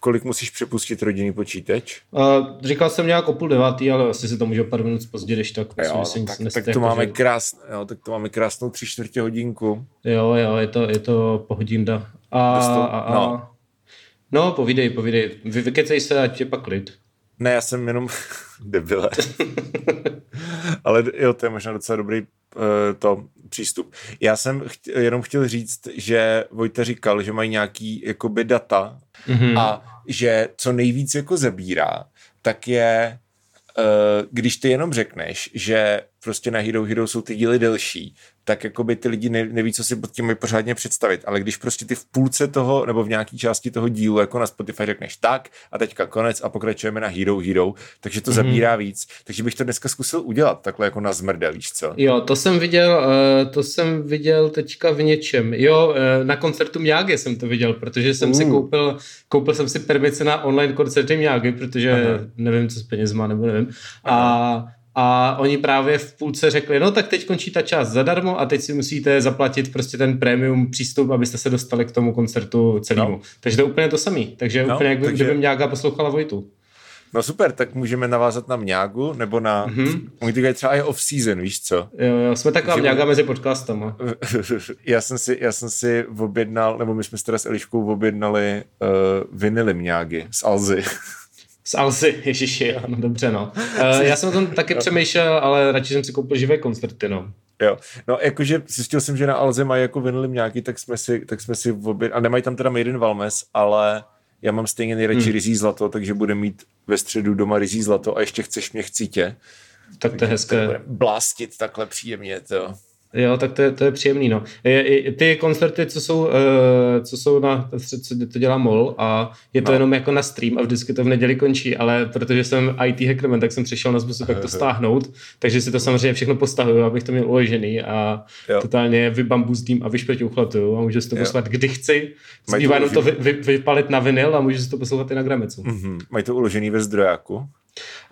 kolik musíš přepustit rodinný počítač? Uh, říkal jsem nějak o půl devátý, ale asi se to může pár minut později, když tak jo, myslím, tak, nic tak, to jako, máme že... krás, jo, tak to máme krásnou tři čtvrtě hodinku. Jo, jo, je to, je to pohodinda. A, a, a, no. no, povídej, povídej. Vy, vykecej se, ať je pak klid. Ne, já jsem jenom debile. Ale jo, to je možná docela dobrý uh, to přístup. Já jsem cht- jenom chtěl říct, že Vojta říkal, že mají nějaký jakoby data Mhm. a že co nejvíc jako zabírá, tak je, uh, když ty jenom řekneš, že prostě na Hero Hero jsou ty díly delší, tak jakoby ty lidi ne, neví, co si pod tím mají pořádně představit. Ale když prostě ty v půlce toho, nebo v nějaké části toho dílu, jako na Spotify řekneš tak a teďka konec a pokračujeme na Hero Hero, takže to mm-hmm. zabírá víc. Takže bych to dneska zkusil udělat takhle jako na zmrde, víš co? Jo, to jsem viděl, uh, to jsem viděl teďka v něčem. Jo, uh, na koncertu Miyagi jsem to viděl, protože jsem uh. si koupil, koupil jsem si permice na online koncerty Miyagi, protože Aha. Aha. nevím, co s penězma, nebo nevím. A, a oni právě v půlce řekli, no tak teď končí ta část zadarmo a teď si musíte zaplatit prostě ten premium přístup, abyste se dostali k tomu koncertu celému. No. Takže to je úplně to samý. Takže No, úplně jak takže- kdyby Miyagi poslouchala Vojtu. No super, tak můžeme navázat na Mňágu, nebo na... Mm-hmm. Mhm. Oni říkají třeba i off-season, víš co? Jo, jo, jsme taková Že- Miyagi mezi podcastama. já, jsem si, já jsem si objednal, nebo my jsme si teda s Eliškou objednali uh, vinily Mňágy z Alzy. Z Alzy, ježiši, ano, dobře, no. Uh, já jsem o tom taky přemýšlel, ale radši jsem si koupil živé koncerty, no. Jo, no jakože zjistil jsem, že na Alze mají jako vinily Mňágy, tak jsme si, tak jsme si objednali, a nemají tam teda Made in Valmes, ale já mám stejně nejradši hmm. rizí zlato, takže bude mít ve středu doma rizí zlato a ještě chceš mě chcítě. Tak to je hezké. Blástit takhle příjemně, to. Jo, tak to je, to je příjemný, no. Ty koncerty, co jsou, uh, co jsou na, co to dělá MOL a je to No. no. jenom jako na stream a vždycky to v neděli končí, ale protože jsem IT hackerman, tak jsem přišel na způsob, jak to stáhnout, takže si to samozřejmě všechno postahuju, abych to měl uložený a Jo. totálně vybambuzdím a vyšpeťuchlatuju a můžu si to Jo. poslat kdy chci. Zbývá to jenom to vy, vy, vypalit na vinyl a můžu si to poslouchat i na Gramecu. Mm-hmm. Mají to uložený ve zdrojáku.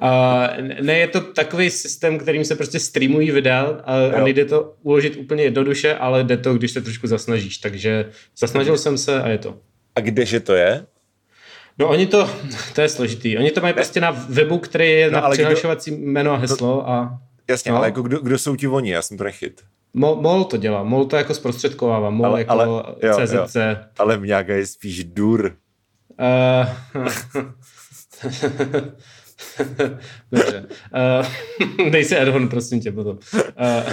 A ne, je to takový systém, kterým se prostě streamují videa a, a Jo. nejde to uložit úplně jednoduše, ale jde to, když se trošku zasnažíš. Takže zasnažil jsem se a je to. A kdeže to je? No oni to, to je složitý. Oni to mají prostě na webu, který je No, na ale kdo- přihlašovací jméno a heslo a Jasně, No. ale jako kdo, kdo jsou ti oni? Já jsem to nechyt. Mol, MOL to dělá. MOL to jako zprostředkovává. MOL Ale- jako ale- jo, CZC. Ale Mňága je spíš dur. Uh, Dobře. Uh, dej si Adhon, prosím tě, potom. Uh,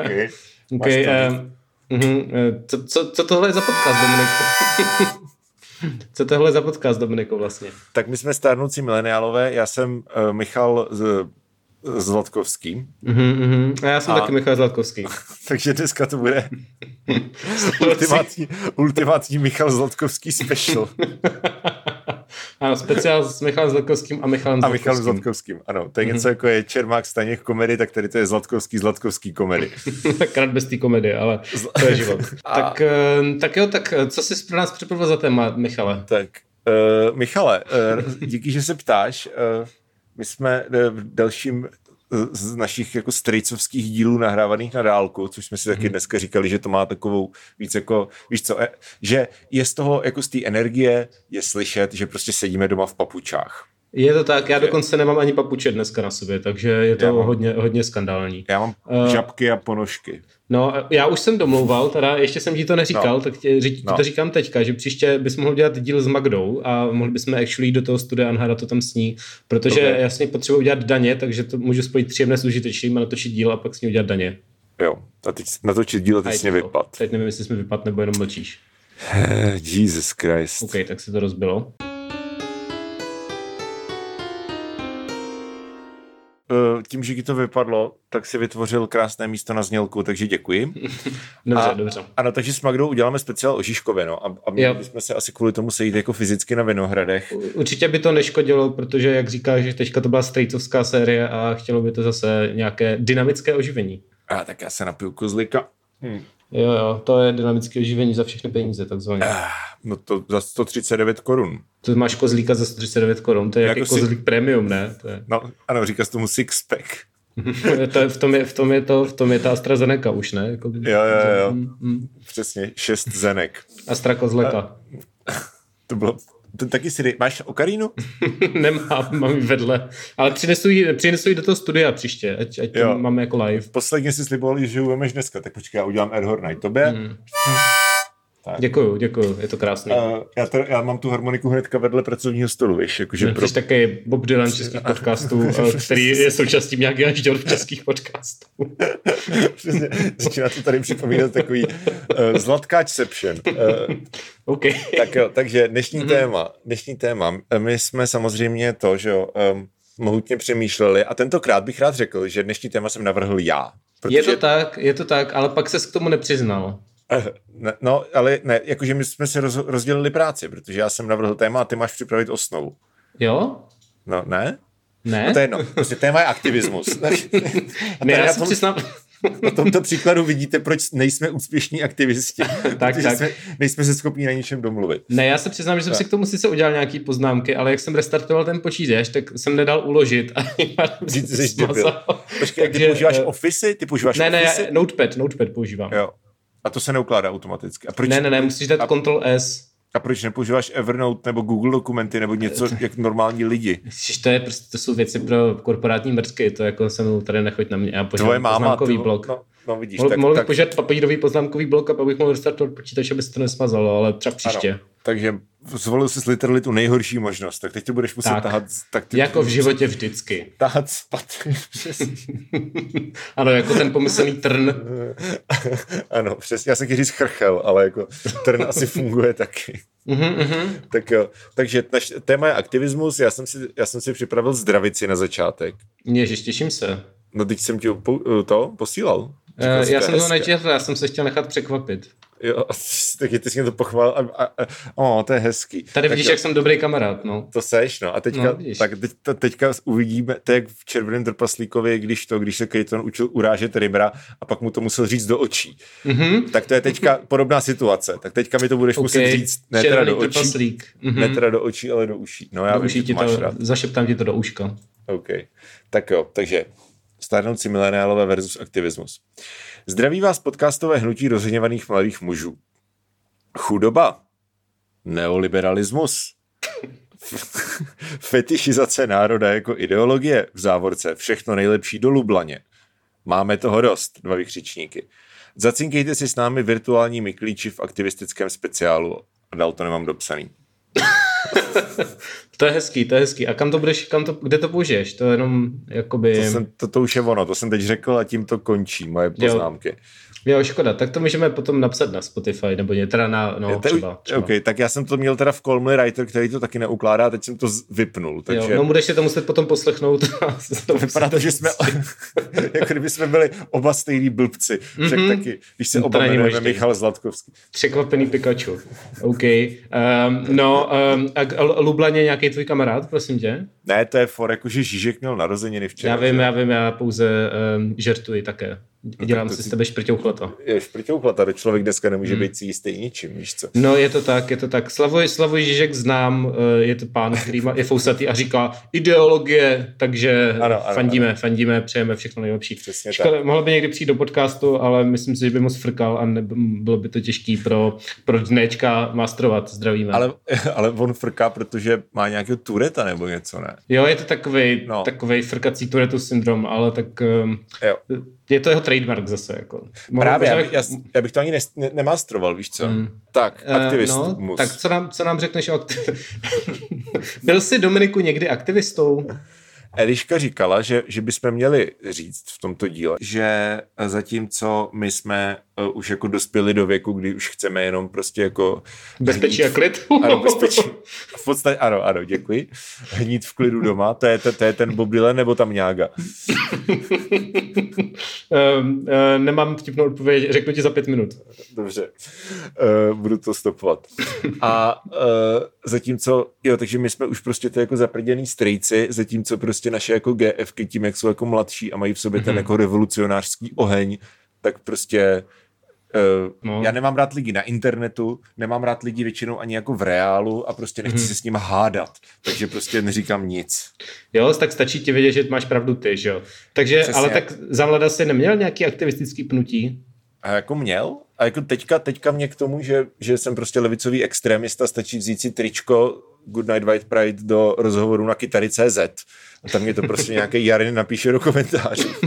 Okay. Okay, Máš uh, uh, co, co, co tohle je za podcast, Dominiku? co tohle je za podcast, Dominiku, vlastně? Tak my jsme stárnoucí mileniálové, já jsem uh, Michal z, Zlatkovský, uh-huh. A já jsem a... taky Michal Zlatkovský. takže dneska to bude ultimátní, ultimátní Michal Zlatkovský special. ano, speciál s Michalem Zlatkovským a Michalem A Michal Zlatkovským. Zlatkovským, ano. To je něco jako je Čermák Staněk komedy, tak tady to je Zlatkovský Zlatkovský komedy. Krát bez té komedie, ale to je život. A- tak, eh, tak jo, tak eh, co jsi pro nás připravil za téma, Michale? Tak, uh, Michale, uh, díky, že se ptáš. Uh, my jsme v dalším z našich jako strejcovských dílů nahrávaných na dálku, což jsme si taky dneska říkali, že to má takovou víc jako, víš co, eh, že je z toho, jako z té energie je slyšet, že prostě sedíme doma v papučách. Je to tak, já dokonce nemám ani papuče dneska na sobě, takže je to hodně, hodně skandální. Já mám Eh. žabky a ponožky. No, já už jsem domlouval, teda ještě jsem ti to neříkal, No. tak tě, ři, No. to říkám teďka, že příště bys mohl dělat díl s Magdou a mohli bychom actually do toho studia Anhara to tam sní, protože Ok. okay. jasně potřebuji udělat daně, takže to můžu spojit příjemné s užitečným a natočit díl a pak s ní udělat daně. Jo, a teď natočit díl, teď A jsi je to- vypad. Teď nevím, jestli jsi mi vypad nebo jenom mlčíš. Jesus Christ. OK, tak se to rozbilo. Tím, že ti to vypadlo, tak si vytvořil krásné místo na znělku, takže děkuji. Dobře, A- dobře. Ano, takže s Magdou uděláme speciál o Žižkově, no. A, a měli Jo. bychom se asi kvůli tomu sejít jako fyzicky na Vinohradech. U- Určitě by to neškodilo, protože jak říkáš, že teďka to byla strejcovská série a chtělo by to zase nějaké dynamické oživení. A tak já se napiju kozlika. Hm. Jo, jo, to je dynamické oživení za všechny peníze, takzvaně. Ah, No to za 139 korun. To máš kozlíka za 139 korun, to je Jako jako si- kozlík premium, ne? To je, No, ano, říká se tomu sixpack. to je, v, tom je, v, tom je to, v tom je ta AstraZeneca už, ne? Jako, Jo, jo, jo. Mm, mm. Přesně, šest zenek. Astra kozleka. To bylo To taky si dej. Máš okarinu? Nemám, mám ji vedle. Ale přinesu ji, přinesu ji do toho studia příště, ať, ať to máme jako live. Posledně si sliboval, že ji dneska, tak počkej, já udělám Air Night. Tobě? Mm. Tak. Děkuju, děkuju, je to krásné. Uh, já, to, já mám tu harmoniku hnedka vedle pracovního stolu, víš. Jakože no, pro... Jsi taky Bob Dylan českých podcastů, eh, který je součástí nějaký až v českých podcastů. Přesně, začíná to tady připomínat takový uh, zlatkáčception. Uh, okay. tak jo, takže dnešní mm-hmm. téma, dnešní téma, my jsme samozřejmě to, že jo, um, mohutně přemýšleli a tentokrát bych rád řekl, že dnešní téma jsem navrhl já. Protože... Je to tak, je to tak, ale pak se k tomu nepřiznal. Ne, no, ale ne, jakože my jsme se roz, rozdělili práci, protože já jsem navrhl téma a ty máš připravit osnovu. Jo? No, ne? Ne? No to je jedno. Prostě téma je aktivismus. ne, já jsem přiznal... Na tomto příkladu vidíte, proč nejsme úspěšní aktivisti. tak, tak. Jsme, nejsme se schopni na ničem domluvit. Ne, já se přiznám, že jsem tak. si k tomu sice udělal nějaký poznámky, ale jak jsem restartoval ten počítač, tak jsem nedal uložit. A Počkej, ty používáš uh, Office? Ty používáš ne? Ne, Notepad, Notepad používám. Jo. A to se neukládá automaticky. A proč, ne, ne, ne, musíš dát a, Ctrl S. A proč nepoužíváš Evernote nebo Google dokumenty nebo něco jak normální lidi? to, je prostě, to jsou věci pro korporátní mrzky, to jako se mnou tady nechoď na mě. Já Tvoje máma, ty, blok. No, no vidíš, mohl, tak, mohl tak... požádat papírový poznámkový blok a pak bych mohl restartovat počítač, aby se to nesmazalo, ale třeba příště. Ano, takže zvolil jsi literally tu nejhorší možnost, tak teď to budeš muset tak, tahat. Tak ty jako v životě vždycky. Tahat spat. ano, jako ten pomyslný trn. ano, přesně, já jsem chtěl říct chrchel, ale jako trn asi funguje taky. uh-huh. tak jo, takže naš téma je aktivismus, já jsem si, já jsem si připravil zdravici na začátek. Ježiš, těším se. No teď jsem ti to posílal. Uh, já jsem to nečetl, já jsem se chtěl nechat překvapit. Jo, taky ty jsi mě to pochvál. A, a, a, o, to je hezký. Tady vidíš, tak, jak jsem dobrý kamarád, no. To seš, no. A teďka, no, tak teď, teďka uvidíme, to jak v Červeném trpaslíkovi, když to, když se Clayton učil urážet Rybra a pak mu to musel říct do očí. Mm-hmm. Tak to je teďka podobná situace. Tak teďka mi to budeš okay. muset říct ne teda do očí, mm-hmm. ne teda do očí, ale do uší. No já do uší ti to, rád. zašeptám ti to do uška. OK. Tak jo, takže stárnoucí mileniálové versus aktivismus. Zdraví vás podcastové hnutí rozhněvaných mladých mužů. Chudoba. Neoliberalismus. Fetišizace národa jako ideologie v závorce. Všechno nejlepší do Lublaně. Máme toho dost, dva vykřičníky. Zacinkejte si s námi virtuální myklíči v aktivistickém speciálu. A dál to nemám dopsaný. to je hezký, to je hezký. A kam to budeš, kam to, kde to použiješ? To je jenom jakoby... To, jsem, to, to už je ono, to jsem teď řekl a tím to končí, moje poznámky. Jo. Jo, škoda, tak to můžeme potom napsat na Spotify, nebo ně, teda na, no, te, třeba, třeba. OK, tak já jsem to měl teda v Colmy Writer, který to taky neukládá, teď jsem to vypnul, takže... Jo, no budeš si to muset potom poslechnout. to vypadá to, že jsme, jako kdyby jsme byli oba stejný blbci, mm-hmm. tak taky, když se oba jmenujeme Michal Zlatkovský. Překvapený Pikachu, OK. Um, no, um, a Lublaně nějaký tvůj kamarád, prosím tě? Ne, to je for, jakože Žižek měl narozeniny včera. Já vím, že? já vím, já pouze um, žertuji také. No Dělám si z tebe šprťouchlata. Je šprťouchlata, to člověk dneska nemůže hmm. být si jistý ničím, víš co? No je to tak, je to tak. Slavoj, Slavoj Žižek znám, eh, je to pán, který má, je fousatý a říká ideologie, takže ano, ano, fandíme, ano. fandíme, přejeme všechno nejlepší. Přesně Škoda, tak. mohl by někdy přijít do podcastu, ale myslím si, že by moc frkal a ne, bylo by to těžký pro, pro dnečka masterovat. Zdravíme. Ale, ale on frká, protože má nějakého tureta nebo něco, ne? Jo, je to takový no. takovej frkací turetu syndrom, ale tak um, jo je to jeho trademark zase. Jako. Právě, já, bych, já, bych to ani ne, ne, nemastroval, víš co? Mm. Tak, aktivismus. Uh, no, tak co nám, co nám řekneš o aktivismu? Byl jsi, Dominiku, někdy aktivistou? Eliška říkala, že, že bychom měli říct v tomto díle, že zatímco my jsme uh, už jako dospěli do věku, kdy už chceme jenom prostě jako... Bezpečí a klid. ano, bezpečí. V podstatě, ano, ano, děkuji. Hnít v klidu doma, to je, to, to je ten Bob Dylan nebo tam nějaká? um, uh, nemám vtipnou odpověď, řeknu ti za pět minut. Dobře, uh, budu to stopovat. A uh, zatímco, jo, takže my jsme už prostě ty jako zaprděný strejci, zatímco prostě naše jako GFky tím, jak jsou jako mladší a mají v sobě mm-hmm. ten mhm. jako revolucionářský oheň, tak prostě Uh, no. Já nemám rád lidi na internetu, nemám rád lidi většinou ani jako v reálu a prostě nechci hmm. se s nimi hádat, takže prostě neříkám nic. Jo, tak stačí ti vědět, že máš pravdu ty, že jo. Takže, Přesně. ale tak za mlada si neměl nějaký aktivistický pnutí? A jako měl? A jako teďka, teďka mě k tomu, že, že jsem prostě levicový extrémista, stačí vzít si tričko Goodnight White Pride do rozhovoru na kytary.cz a tam mě to prostě nějaký Jarin napíše do komentářů.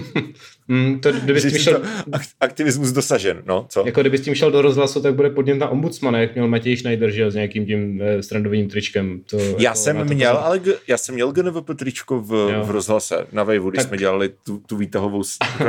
Mm, to, kdyby Že šel, to aktivismus dosažen, no, co? jako kdyby s tím šel do rozhlasu, tak bude podnět na ombudsmana, jak měl Matěj Schneider, že s nějakým tím eh, strandovým tričkem. To, Já jako, jsem to měl, ale já jsem měl GNVP tričko v, Jo. v rozhlase na Waveu, když Tak- jsme dělali tu, tu výtahovou,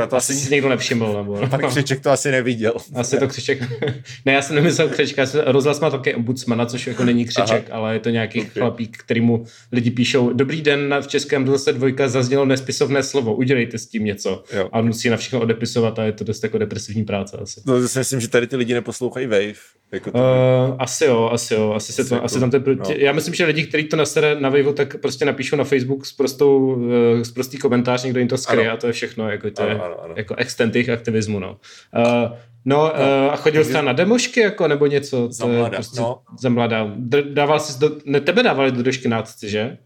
to Asi si někdo nevšiml, nebo... pan Křeček to asi neviděl. Asi to křiček. ne, já jsem nemyslel křečka, jsem, rozhlas má také ombudsmana, což jako není křeček, Aha. ale je to nějaký Ok. okay. chlapík, který mu lidi píšou, dobrý den, v českém rozhlase dvojka zaznělo nespisovné slovo, udělejte s tím něco. Jo. A on musí na všechno odepisovat a je to dost jako depresivní práce asi. No, to si myslím, že tady ty lidi neposlouchají Wave. Jako to, Uh, asi jo, asi jo, asi, se to, jako- asi tam to, no. no. já myslím, že lidi, kteří to nasere na Vejvu, tak prostě napíšou na Facebook s prostou, uh, s prostý komentář, někdo jim to skryje Ano. a to je všechno, jako to je Ano, ano, ano. jako extent jejich aktivismu, no. Uh, no, uh, a chodil jste na demošky, jako, nebo něco? Za mladá, prostě no. Za mladá. Dával jsi do, ne, tebe dávali do doškynácci, že?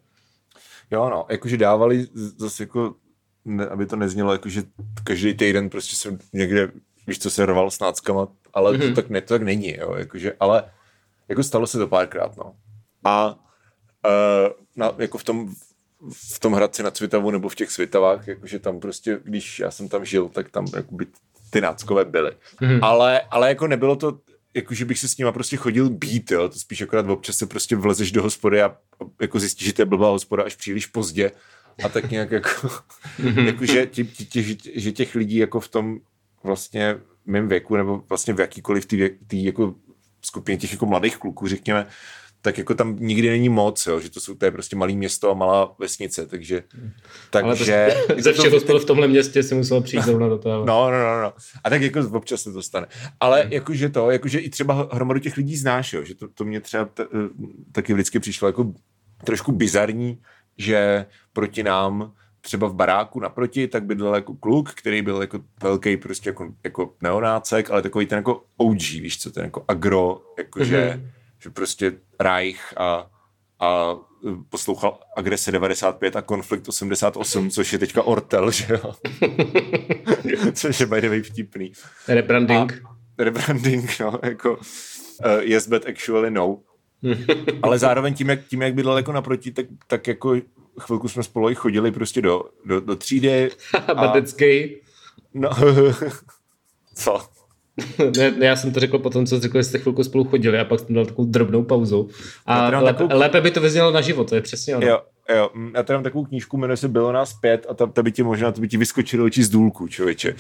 Jo, no, jakože dávali zase jako, ne, aby to neznělo, jakože každý týden prostě jsem někde, víš co, se rval s náckama, ale mm-hmm. to, tak ne, to tak není, jo, jakože, ale jako stalo se to párkrát, no. A uh, na, jako v tom, v tom Hradci nad Svitavou nebo v těch Svitavách, jakože tam prostě, když já jsem tam žil, tak tam jakoby ty náckové byly. Mm-hmm. Ale, ale jako nebylo to, jakože bych se s nima prostě chodil být, jo, to spíš akorát občas se prostě vlezeš do hospody a jako zjistíš, že to je blbá hospoda až příliš pozdě. A tak nějak jako, jakože tě, tě, tě, že těch lidí jako v tom vlastně mém věku nebo vlastně v jakýkoliv tý, tý jako skupině těch jako mladých kluků, řekněme, tak jako tam nikdy není moc, jo, že to jsou to je prostě malé město a malá vesnice, takže Ale takže to, ze všech hospod v tomhle městě si musel přijít zrovna do toho. No, no, no, no. A tak jako občas se to stane. Ale jakože to, jakože i třeba hromadu těch lidí znáš, jo, že to, to mě třeba t, eh, taky vždycky přišlo jako trošku bizarní, že proti nám třeba v baráku naproti, tak bydlel jako kluk, který byl jako velký prostě jako, jako neonácek, ale takový ten jako OG, víš co, ten jako agro, jakože, mm-hmm. že prostě Reich a, a poslouchal Agrese 95 a Konflikt 88, což je teďka Ortel, že jo? což je by the way vtipný. Rebranding. A rebranding, no, jako uh, yes, but actually no. Ale zároveň tím, jak, tím, jak bydlel jako naproti, tak, tak jako chvilku jsme spolu i chodili prostě do, do, do třídy. Batecký. No, co? Ne, ne, já jsem to řekl potom, co jsi řekl, že jste chvilku spolu chodili a pak jsem dal takovou drobnou pauzu. A lépe, takovou- lépe by to vyznělo na život, to je přesně ono. Jo, jo, mm, já tady mám takovou knížku, jmenuje se Bylo nás pět a ta, ta by ti možná, to by ti vyskočilo oči z důlku, člověče,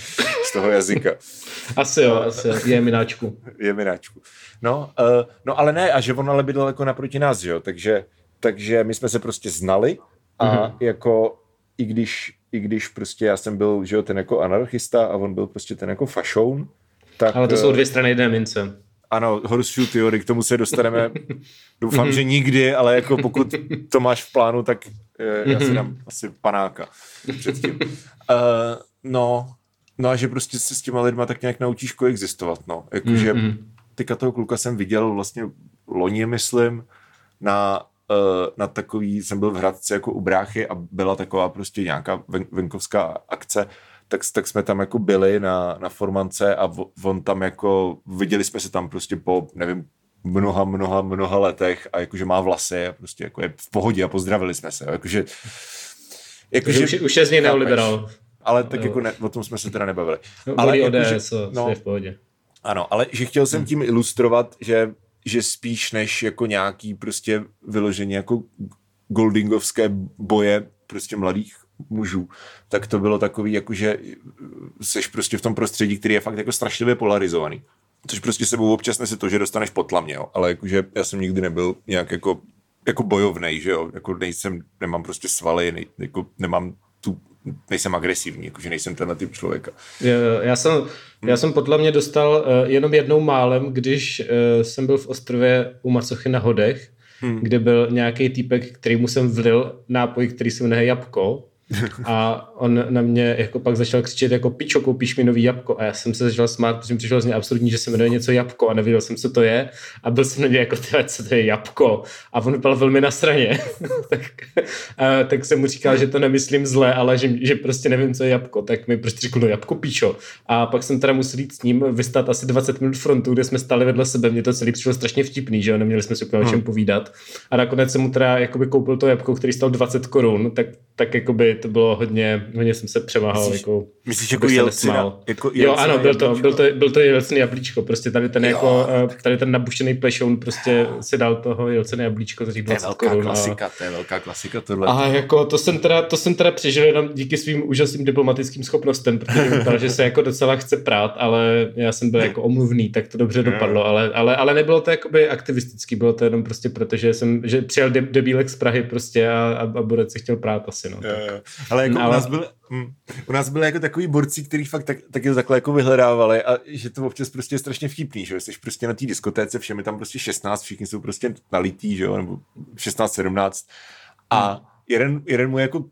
z toho jazyka. Asi jo, asi jo. je mináčku. je mináčku. No, uh, no ale ne, a že on ale bydlel jako naproti nás, že jo, takže, takže my jsme se prostě znali a Mhm. mm-hmm. jako i když, i když prostě já jsem byl, že jo, ten jako anarchista a on byl prostě ten jako fašoun, tak... Ale to jsou eh, dvě strany jedné mince. Ano, horseshoe theory, k tomu se dostaneme. Doufám, že nikdy, ale jako pokud to máš v plánu, tak eh, já si dám asi panáka předtím. Uh, no, no a že prostě se s těma lidma tak nějak naučíš koexistovat, no. Jakože Mhm. teďka toho kluka jsem viděl vlastně loni, myslím, na, uh, na takový, jsem byl v Hradci jako u bráchy a byla taková prostě nějaká ven, venkovská akce, tak, tak jsme tam jako byli na, na formance a on tam jako, viděli jsme se tam prostě po, nevím, mnoha, mnoha, mnoha letech a jakože má vlasy a prostě jako je v pohodě a pozdravili jsme se, jakože Takže už, už je z něj neoliberal. Ale tak jako ne, o tom jsme se teda nebavili. Ale Ale ODS, jakože- co, no. no. je v pohodě. Ano, ale že chtěl jsem tím ilustrovat, že, že spíš než jako nějaký prostě vyloženě jako goldingovské boje prostě mladých mužů, tak to bylo takový, jako že seš prostě v tom prostředí, který je fakt jako strašlivě polarizovaný. Což prostě sebou občas nese to, že dostaneš potlamě, jo. ale jakože já jsem nikdy nebyl nějak jako, jako bojovnej, že jo, jako nejsem, nemám prostě svaly, nej, jako nemám tu, nejsem agresivní, jakože nejsem tenhle typ člověka. Já jsem, já jsem podle mě dostal uh, jenom jednou málem, když uh, jsem byl v ostrově u Macochy na Hodech, hmm. kde byl nějaký týpek, který mu jsem vlil nápoj, který se jmenuje Jabko. A on na mě jako pak začal křičet jako pičo, koupíš mi nový jabko. A já jsem se začal smát, protože mi přišlo vlastně absurdní, že se jmenuje něco jabko a nevěděl jsem, co to je. A byl jsem na něj jako, tyhle, co to je jabko. A on byl velmi na straně. tak, a, tak jsem mu říkal, že to nemyslím zle, ale že, že prostě nevím, co je jabko. Tak mi prostě řekl, no jabko píčo. A pak jsem teda musel jít s ním vystát asi 20 minut frontu, kde jsme stáli vedle sebe. Mně to celý přišlo strašně vtipný, že jo, neměli jsme si úplně hmm. o čem povídat. A nakonec jsem mu teda jakoby koupil to jabko, který stal 20 korun, tak, tak jakoby to bylo hodně, hodně jsem se převáhal. Myslíš, jako, myslíš jako jelcina? Jako jo, ano, byl to, byl to, byl to jelcený jablíčko, prostě tady ten, jo, jako, tak... tady ten nabušený plešoun prostě si dal toho jelcený jablíčko za těch 20 to je velká korun. klasika, a... to je velká klasika tohle. A jako to jsem teda, to jsem teda přežil jenom díky svým úžasným diplomatickým schopnostem, protože vypadalo, že se jako docela chce prát, ale já jsem byl jako omluvný, tak to dobře dopadlo, ale, ale, ale nebylo to jakoby aktivistický, bylo to jenom prostě proto, že jsem, že přijel debílek z Prahy prostě a, a, a Borec se chtěl prát asi, no. Tak. Ale jako ale... u nás byl, hm, u nás byli jako takový borci, kteří fakt tak, taky takhle jako vyhledávali a že to občas prostě je strašně vtipný, že jsi prostě na té diskotéce, všem je tam prostě 16, všichni jsou prostě nalitý, že jo, nebo 16, 17 a hmm. jeden, jeden můj jako uh,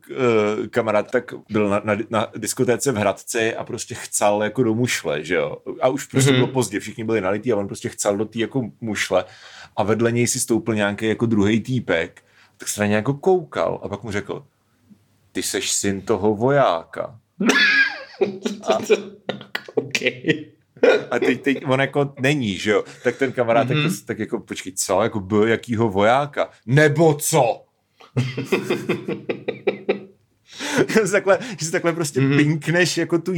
kamarád tak byl na, na, na diskotéce v Hradci a prostě chcel jako do mušle, že jo. A už prostě mm-hmm. bylo pozdě, všichni byli nalitý a on prostě chcel do té jako mušle a vedle něj si stoupil nějaký jako druhý týpek, tak se na něj jako koukal a pak mu řekl, ty seš syn toho vojáka. A, okay. A teď, teď on jako není, že jo? Tak ten kamarád mm-hmm. jako, tak jako, počkej, co? Jako byl jakýho vojáka? Nebo co? že, takhle, že si takhle prostě mm-hmm. pinkneš jako tu,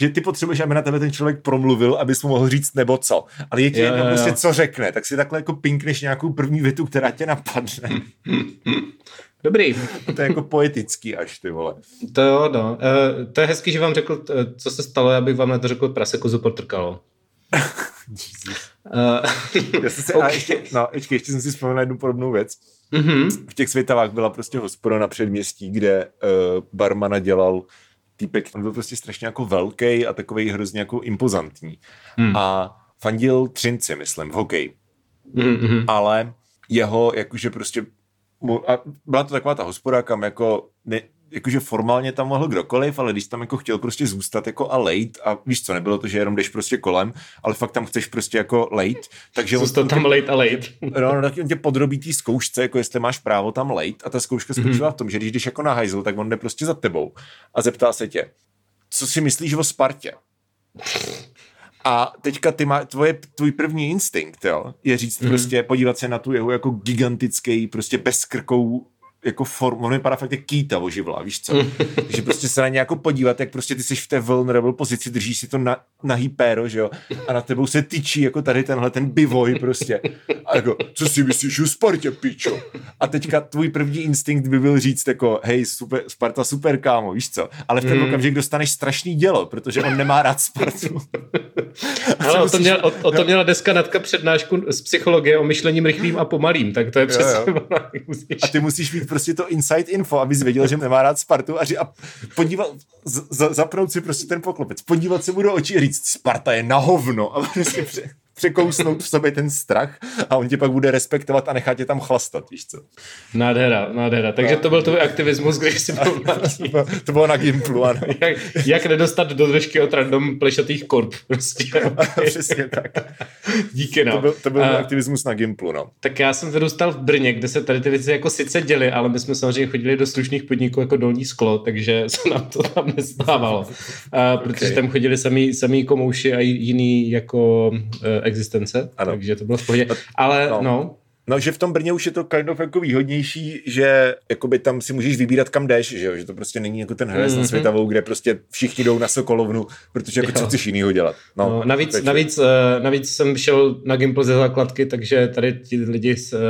že ty potřebuješ, aby na tebe ten člověk promluvil, abys mu mohl říct nebo co. Ale je ti jedno prostě, co řekne, tak si takhle jako pinkneš nějakou první větu, která tě napadne. Dobrý. to je jako poetický až, ty vole. To jo, no. Uh, to je hezký, že vám řekl, co se stalo, abych vám na to řekl, prase kozu potrkalo. uh, Já jsem si, okay. a ještě, no, ještě, ještě jsem si vzpomněl jednu podobnou věc. Mm-hmm. V těch světavách byla prostě hospoda na předměstí, kde uh, barmana dělal týpek, on byl prostě strašně jako velký a takový hrozně jako impozantní. Mm. A fandil Třinci, myslím, v hokeji. Mm-hmm. Ale jeho, jakože prostě a byla to taková ta hospoda, kam jako ne, jakože formálně tam mohl kdokoliv, ale když tam jako chtěl prostě zůstat jako a lejt a víš co, nebylo to, že jenom jdeš prostě kolem, ale fakt tam chceš prostě jako lejt, takže zůstat on, tam tě, lejt a lejt. No, no, tak on tě podrobí té zkoušce, jako jestli máš právo tam lejt a ta zkouška spočívá mm-hmm. v tom, že když jdeš jako na hajzl, tak on jde prostě za tebou a zeptá se tě, co si myslíš o Spartě? A teďka ty má, tvoje, tvůj první instinkt, jo, je říct mm-hmm. prostě, podívat se na tu jeho jako gigantický, prostě bezkrkou jako form, on vypadá fakt jak kýta oživlá, víš co? že prostě se na ně jako podívat, jak prostě ty jsi v té vulnerable pozici, držíš si to na, na hypéro, že jo? A na tebou se tyčí jako tady tenhle ten bivoj prostě. A jako, co si myslíš o Spartě, pičo? A teďka tvůj první instinkt by byl říct jako, hej, super, Sparta super, kámo, víš co? Ale v ten mm. okamžik dostaneš strašný dělo, protože on nemá rád Spartu. Ale o, tom měla, o, o tom měla deska Natka přednášku z psychologie o myšlením rychlým a pomalým, tak to je přesně. Jo, jo. A ty musíš mít prostě to inside info, abys věděl, že nemá rád Spartu a, že, a podívat, z, z, zapnout si prostě ten poklopec, podívat se mu do očí a říct, Sparta je na hovno a prostě překousnout v sobě ten strach a on tě pak bude respektovat a nechá tě tam chlastat, víš co. Nádhera, nádhera. Takže to byl tvůj aktivismus, když jsi byl na To bylo na Gimplu, ano. jak, jak nedostat do držky od random plešatých korp, prostě. Přesně tak. Díky, no. To byl, to byl a, aktivismus na Gimplu, no. Tak já jsem vyrůstal v Brně, kde se tady ty věci jako sice děly, ale my jsme samozřejmě chodili do slušných podniků jako dolní sklo, takže se nám to tam nestávalo. A, protože okay. tam chodili samý, samý komouši a jiný jako uh, existence, ano. takže to bylo v pohodě. Ale no. no. No, že v tom Brně už je to kind of jako výhodnější, že jakoby tam si můžeš vybírat kam jdeš, že, jo? že to prostě není jako ten hres mm-hmm. na mhm. Světavou, kde prostě všichni jdou na Sokolovnu, protože jako jo. co chceš jinýho dělat. No, no navíc, navíc, uh, navíc jsem šel na Gimple ze základky, takže tady ti lidi z, uh,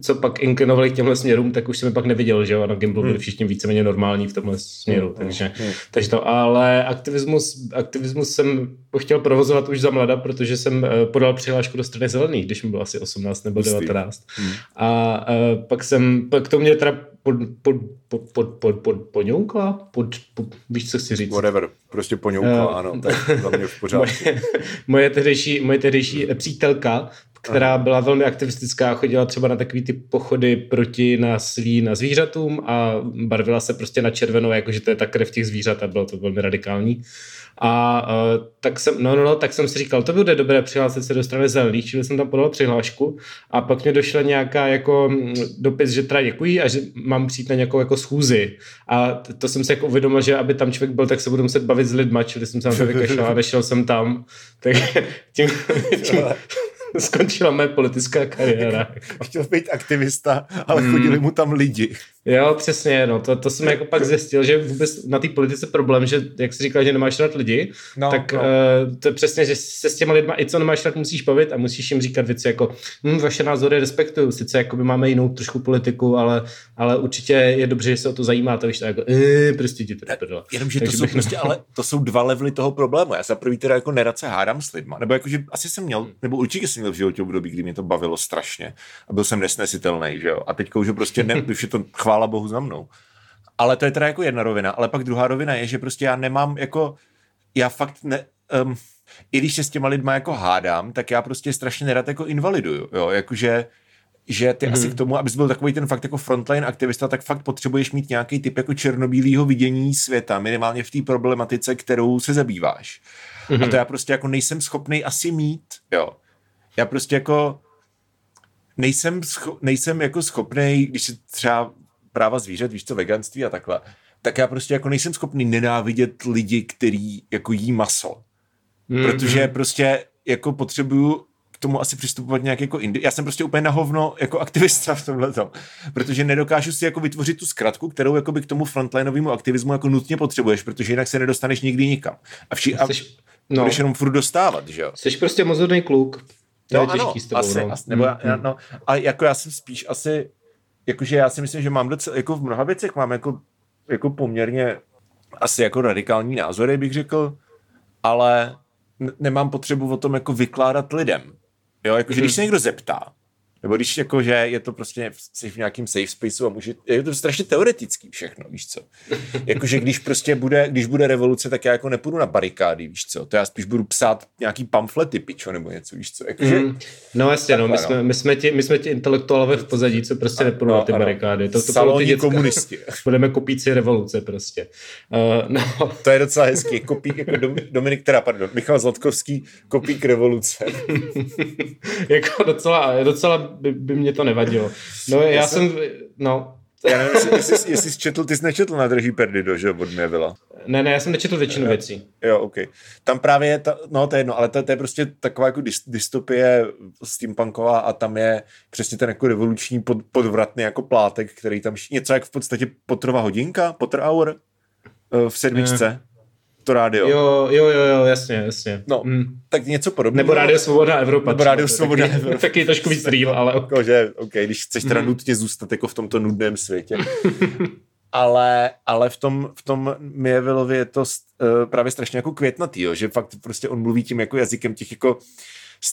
co pak inklinovali k těmhle směrům, tak už jsem je pak neviděl, že jo, na Gimbal byli hmm. všichni víceméně normální v tomhle směru, hmm. takže, hmm. takže to, ale aktivismus, aktivismus jsem chtěl provozovat už za mlada, protože jsem eh, podal přihlášku do strany zelených, když mi bylo asi 18 nebo 19. Hmm. A, a pak jsem, pak to mě teda pod, pod, pod, pod, pod, pod, poňoukla? Pod, pod, víš, co chci říct? Whatever, prostě poňoukla, uh, ano, tak za mě v pořádku. moje, moje, tehdejší, moje tehdejší přítelka která byla velmi aktivistická chodila třeba na takový ty pochody proti násilí na zvířatům a barvila se prostě na červenou, jakože to je ta krev těch zvířat a bylo to velmi radikální. A uh, tak jsem, no, no, no, tak jsem si říkal, to bude dobré přihlásit se do strany zelených, čili jsem tam podal přihlášku a pak mě došla nějaká jako dopis, že teda děkuji a že mám přijít na nějakou jako schůzi. A to jsem si jako uvědomil, že aby tam člověk byl, tak se budu muset bavit s lidma, čili jsem se na to vykašlal a nešel jsem tam. Tak tím, tím, skončila moje politická kariéra. Chtěl být aktivista, ale chodili mu tam lidi. Jo, přesně, no, to, to jsem jako pak zjistil, že vůbec na té politice problém, že jak jsi říkal, že nemáš rád lidi, no, tak no. Uh, to je přesně, že se s těma lidma i co nemáš rád musíš bavit a musíš jim říkat věci jako, hm, vaše názory respektuju, sice jako by máme jinou trošku politiku, ale, ale určitě je dobře, že se o to zajímá, to víš, to jako, e, prostě ti to prdele. Jenomže to jsou prostě, ale to jsou dva levely toho problému. Já se první teda jako nerad se hádám s lidma, nebo jakože asi jsem měl, nebo určitě jsem měl v životě období, kdy mě to bavilo strašně a byl jsem nesnesitelný, že jo. A teď už prostě ne, už je to chvála bohu za mnou. Ale to je teda jako jedna rovina. Ale pak druhá rovina je, že prostě já nemám jako, já fakt ne, um, i když se s těma lidma jako hádám, tak já prostě strašně nerad jako invaliduju, jo, jakože že ty mm-hmm. asi k tomu, abys byl takový ten fakt jako frontline aktivista, tak fakt potřebuješ mít nějaký typ jako černobílého vidění světa, minimálně v té problematice, kterou se zabýváš. Mm-hmm. A to mhm. já prostě jako nejsem schopný asi mít, jo. Já prostě jako nejsem, scho- nejsem jako schopný, když se třeba práva zvířat, víš co, veganství a takhle, tak já prostě jako nejsem schopný nenávidět lidi, kteří jako jí maso. Mm-hmm. Protože prostě jako potřebuju k tomu asi přistupovat nějak jako indi. Já jsem prostě úplně na hovno jako aktivista v tomhle tom, protože nedokážu si jako vytvořit tu zkratku, kterou jako by k tomu frontlineovému aktivismu jako nutně potřebuješ, protože jinak se nedostaneš nikdy nikam. A, vši, a Jseš, no. budeš jenom furt dostávat, že jo? Jsi prostě mozorný kluk. To no, je těžký ano, s tebou, asi, no. asi, nebo mm, já, no, a jako já jsem spíš asi jakože já si myslím, že mám docela, jako v mnoha věcech mám jako, jako poměrně asi jako radikální názory, bych řekl, ale nemám potřebu o tom jako vykládat lidem. Jo, jakože hmm. když se někdo zeptá, nebo když jako, že je to prostě jsi v nějakým safe spaceu a může, je to strašně teoretický všechno, víš co. Jakože když prostě bude, když bude revoluce, tak já jako nepůjdu na barikády, víš co. To já spíš budu psát nějaký pamflety, pičo, nebo něco, víš co. Jakože, mm. No jasně, no, my, jsme, no. my, jsme ti, my jsme ti intelektuálové v pozadí, co prostě nepůjdu no, na ty ano. barikády. To, to Salonní děcka. komunisti. Budeme kopíci revoluce prostě. Uh, no. To je docela hezký. Kopík jako Dominik, teda, pardon, Michal Zlatkovský, kopík revoluce. jako docela, docela by, by mě to nevadilo. No já, já jsem, no, já nevím, jestli, jestli, jestli jsi četl, ty jsi nečetl na drží Perdido, že od mě byla. Ne, ne, já jsem nečetl většinu věcí. Jo, ok. Tam právě je, ta, no to je jedno, ale to, to je prostě taková jako dystopie steampunková a tam je přesně ten jako revoluční pod, podvratný jako plátek, který tam, něco jak v podstatě Potterova hodinka, Potter Hour eh, v sedmičce. Ne to rádio. Jo, jo, jo, jo jasně, jasně. No, mm. tak něco podobného. Nebo Rádio Svoboda Evropa. Nebo Rádio Svoboda taky, Evropa. Taky trošku víc real, ale... Jako, že, OK, když chceš teda mm. nutně zůstat jako v tomto nudném světě. ale, ale v tom, v tom Mievilovi je to uh, právě strašně jako květnatý, jo, že fakt prostě on mluví tím jako jazykem těch jako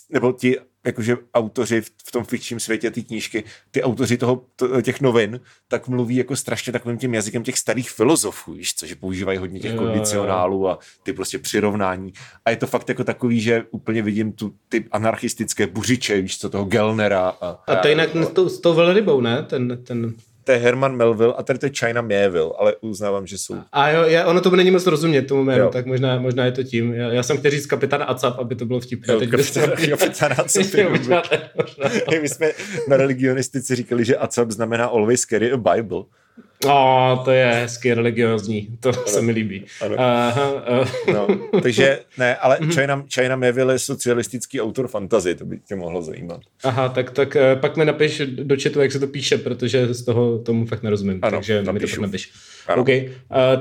nebo ti jakože autoři v, v tom fikčním světě ty knížky, ty autoři toho, to, těch novin, tak mluví jako strašně takovým tím jazykem těch starých filozofů, víš, což používají hodně těch kondicionálů a ty prostě přirovnání. A je to fakt jako takový, že úplně vidím tu, ty anarchistické buřiče, víš co, toho Gelnera. A, a to jinak a, s tou, s tou velrybou, ne? Ten, ten to je Herman Melville a tady to je China Mieville, ale uznávám, že jsou. A jo, já, ono to není moc rozumět tomu jménu, jo. tak možná, možná je to tím. Já, já jsem chtěl říct kapitán Acap, aby to bylo vtipné. Jo, kapitán, kapitán Acap. My jsme na religionistici říkali, že Acap znamená always carry a Bible. O, to je hezky religiozní, to ano. se mi líbí. Ano. Aha, uh. no, takže ne, ale mhm. China, China Meville je socialistický autor fantazy, to by tě mohlo zajímat. Aha, tak, tak eh, pak mi napiš do četu, jak se to píše, protože z toho tomu fakt nerozumím, ano, takže napíšu. mi to napiš. Ano. OK, uh,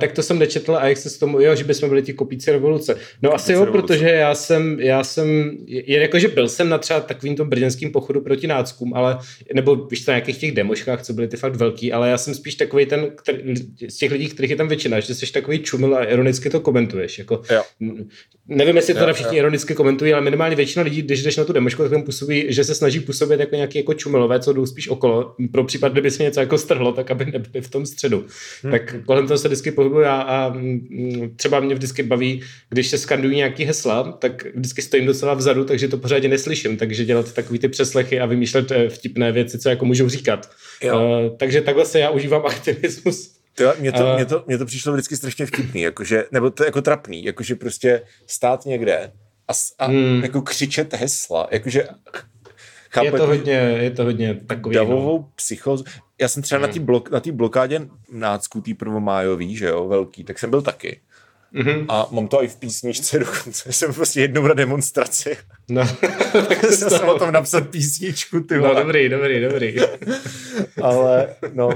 tak to jsem nečetl a jak se s tomu, jo, že bychom byli ti kopíci revoluce. No kopíci asi jo, revoluce. protože já jsem, já jsem, je jako, že byl jsem na třeba takovým tom brněnským pochodu proti náckům, ale, nebo víš to na nějakých těch demoškách, co byly ty fakt velký, ale já jsem spíš takový ten, který, z těch lidí, kterých je tam většina, že jsi takový čumil a ironicky to komentuješ. Jako, jo. Nevím, jestli to všichni jo. ironicky komentují, ale minimálně většina lidí, když jdeš na tu demošku, tak tam působí, že se snaží působit jako nějaký jako čumilové, co jdou spíš okolo. Pro případ, kdyby se něco jako strhlo, tak aby nebyli v tom středu. Hmm. Tak kolem toho se vždycky pohybuju a, a mm, třeba mě vždycky baví, když se skandují nějaký hesla, tak vždycky stojím docela vzadu, takže to pořádně neslyším. Takže dělat takový ty přeslechy a vymýšlet eh, vtipné věci, co jako můžou říkat. Jo. Uh, takže takhle se já užívám aktivismus. To, mě, to, mě, to, mě to přišlo vždycky strašně vtipný, jakože, nebo to jako trapný, jakože prostě stát někde a, a hmm. jako křičet hesla, jakože chápu, je to jako, hodně, je to hodně takový. Davovou no. psychozu. Já jsem třeba hmm. na té blok, na blokádě nácku, tý prvomájový, že jo, velký, tak jsem byl taky. Mm-hmm. A mám to i v písničce dokonce. Jsem prostě jednou na demonstraci. No, tak jsem o tom napsat písničku, ty No dobrý, dobrý, dobrý. Ale no,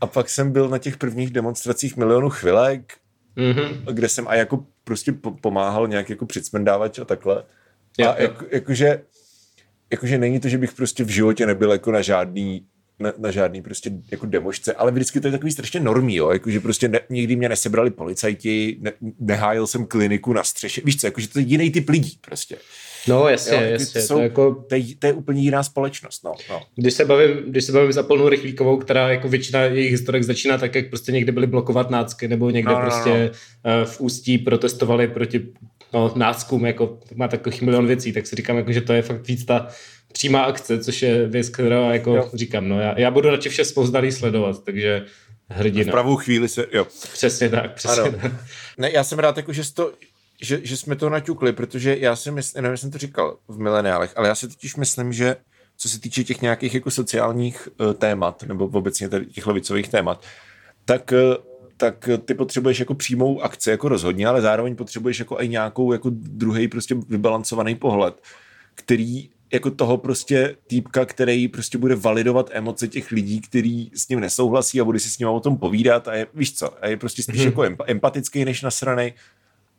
a pak jsem byl na těch prvních demonstracích milionu chvilek, mm-hmm. kde jsem a jako prostě pomáhal nějak jako přicmendávač a takhle. Jo, a jako, jakože, jakože není to, že bych prostě v životě nebyl jako na žádný na, na žádný prostě jako demošce, ale vždycky to je takový strašně normý, jo, jakože prostě ne, nikdy mě nesebrali policajti, ne, nehájil jsem kliniku na střeše, víš co, jakože to je jiný typ lidí prostě. No jasně, jo, jasně. To, jsou, to, jako, to, je, to je úplně jiná společnost. No, no. Když, se bavím, když se bavím za plnou rychlíkovou, která jako většina jejich historek začíná tak, jak prostě někde byly blokovat nácky, nebo někde no, no, prostě no. V Ústí protestovali proti no, náckům, jako má takových milion věcí, tak si říkám, jako, že to je fakt víc ta přímá akce, což je věc, kterou jako jo. říkám, no já, já budu radši vše spouzdalý sledovat, takže hrdina. V pravou chvíli se, jo. Přesně tak, přesně ano. tak. Ne, já jsem rád, jako, že, to, že, že jsme to naťukli, protože já si myslím, nevím, jsem to říkal v mileniálech, ale já si totiž myslím, že co se týče těch nějakých jako sociálních uh, témat, nebo obecně tady těch levicových témat, tak uh, tak ty potřebuješ jako přímou akci jako rozhodně, ale zároveň potřebuješ jako i nějakou jako druhý prostě vybalancovaný pohled, který jako toho prostě týpka, který prostě bude validovat emoce těch lidí, kteří s ním nesouhlasí a bude si s ním o tom povídat a je, víš co, a je prostě spíš hmm. jako empatický než nasranej.